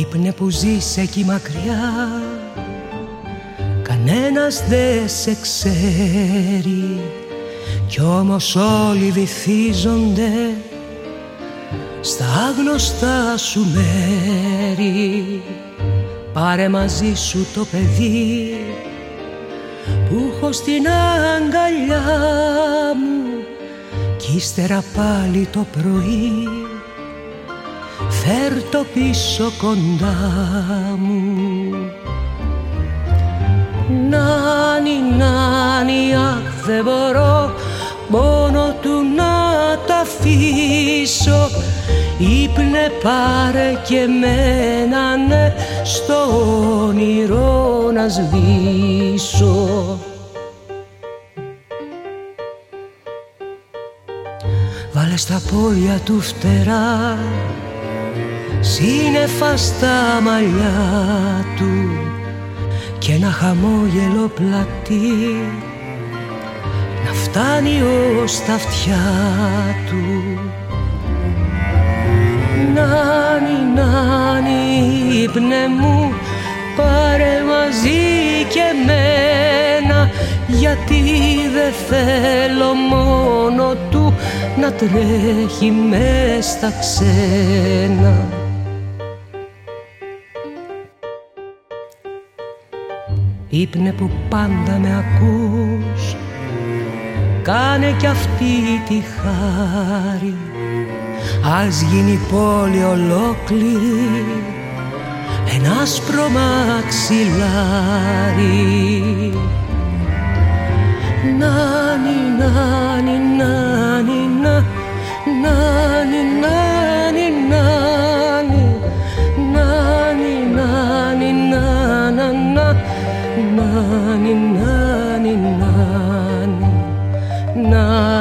Ήπνε που ζεις εκεί μακριά. Κανένας δεν σε ξέρει. Κι όμως όλοι βυθίζονται Στα άγνωστά σου μέρη. Πάρε μαζί σου το παιδί Που έχω στην αγκαλιά μου. Κι ύστερα πάλι το πρωί Φέρ το πίσω κοντά μου. Νάνι, νάνι, αχ δεν μπορώ μόνο του να τα αφήσω. Ήπνε πάρε και μένα ναι στο όνειρο να σβήσω. Βάλε στα πόδια του φτερά σύννεφα στα μαλλιά του και ένα χαμόγελο πλατή. Να φτάνει ως τα αυτιά του. Νάνι, νάνι, ύπνε μου πάρε μαζί και μένα γιατί δεν θέλω μόνο του να τρέχει μες στα ξένα Ήπνε που πάντα με ακούς. Κάνε κι αυτή τη χάρη. Ας γίνει πόλη ολόκληρη. Ένα άσπρο μαξιλάρι. Νάνι, νάνι, νάνι, νάνι, νάνι, νάνι nani nani nani nani.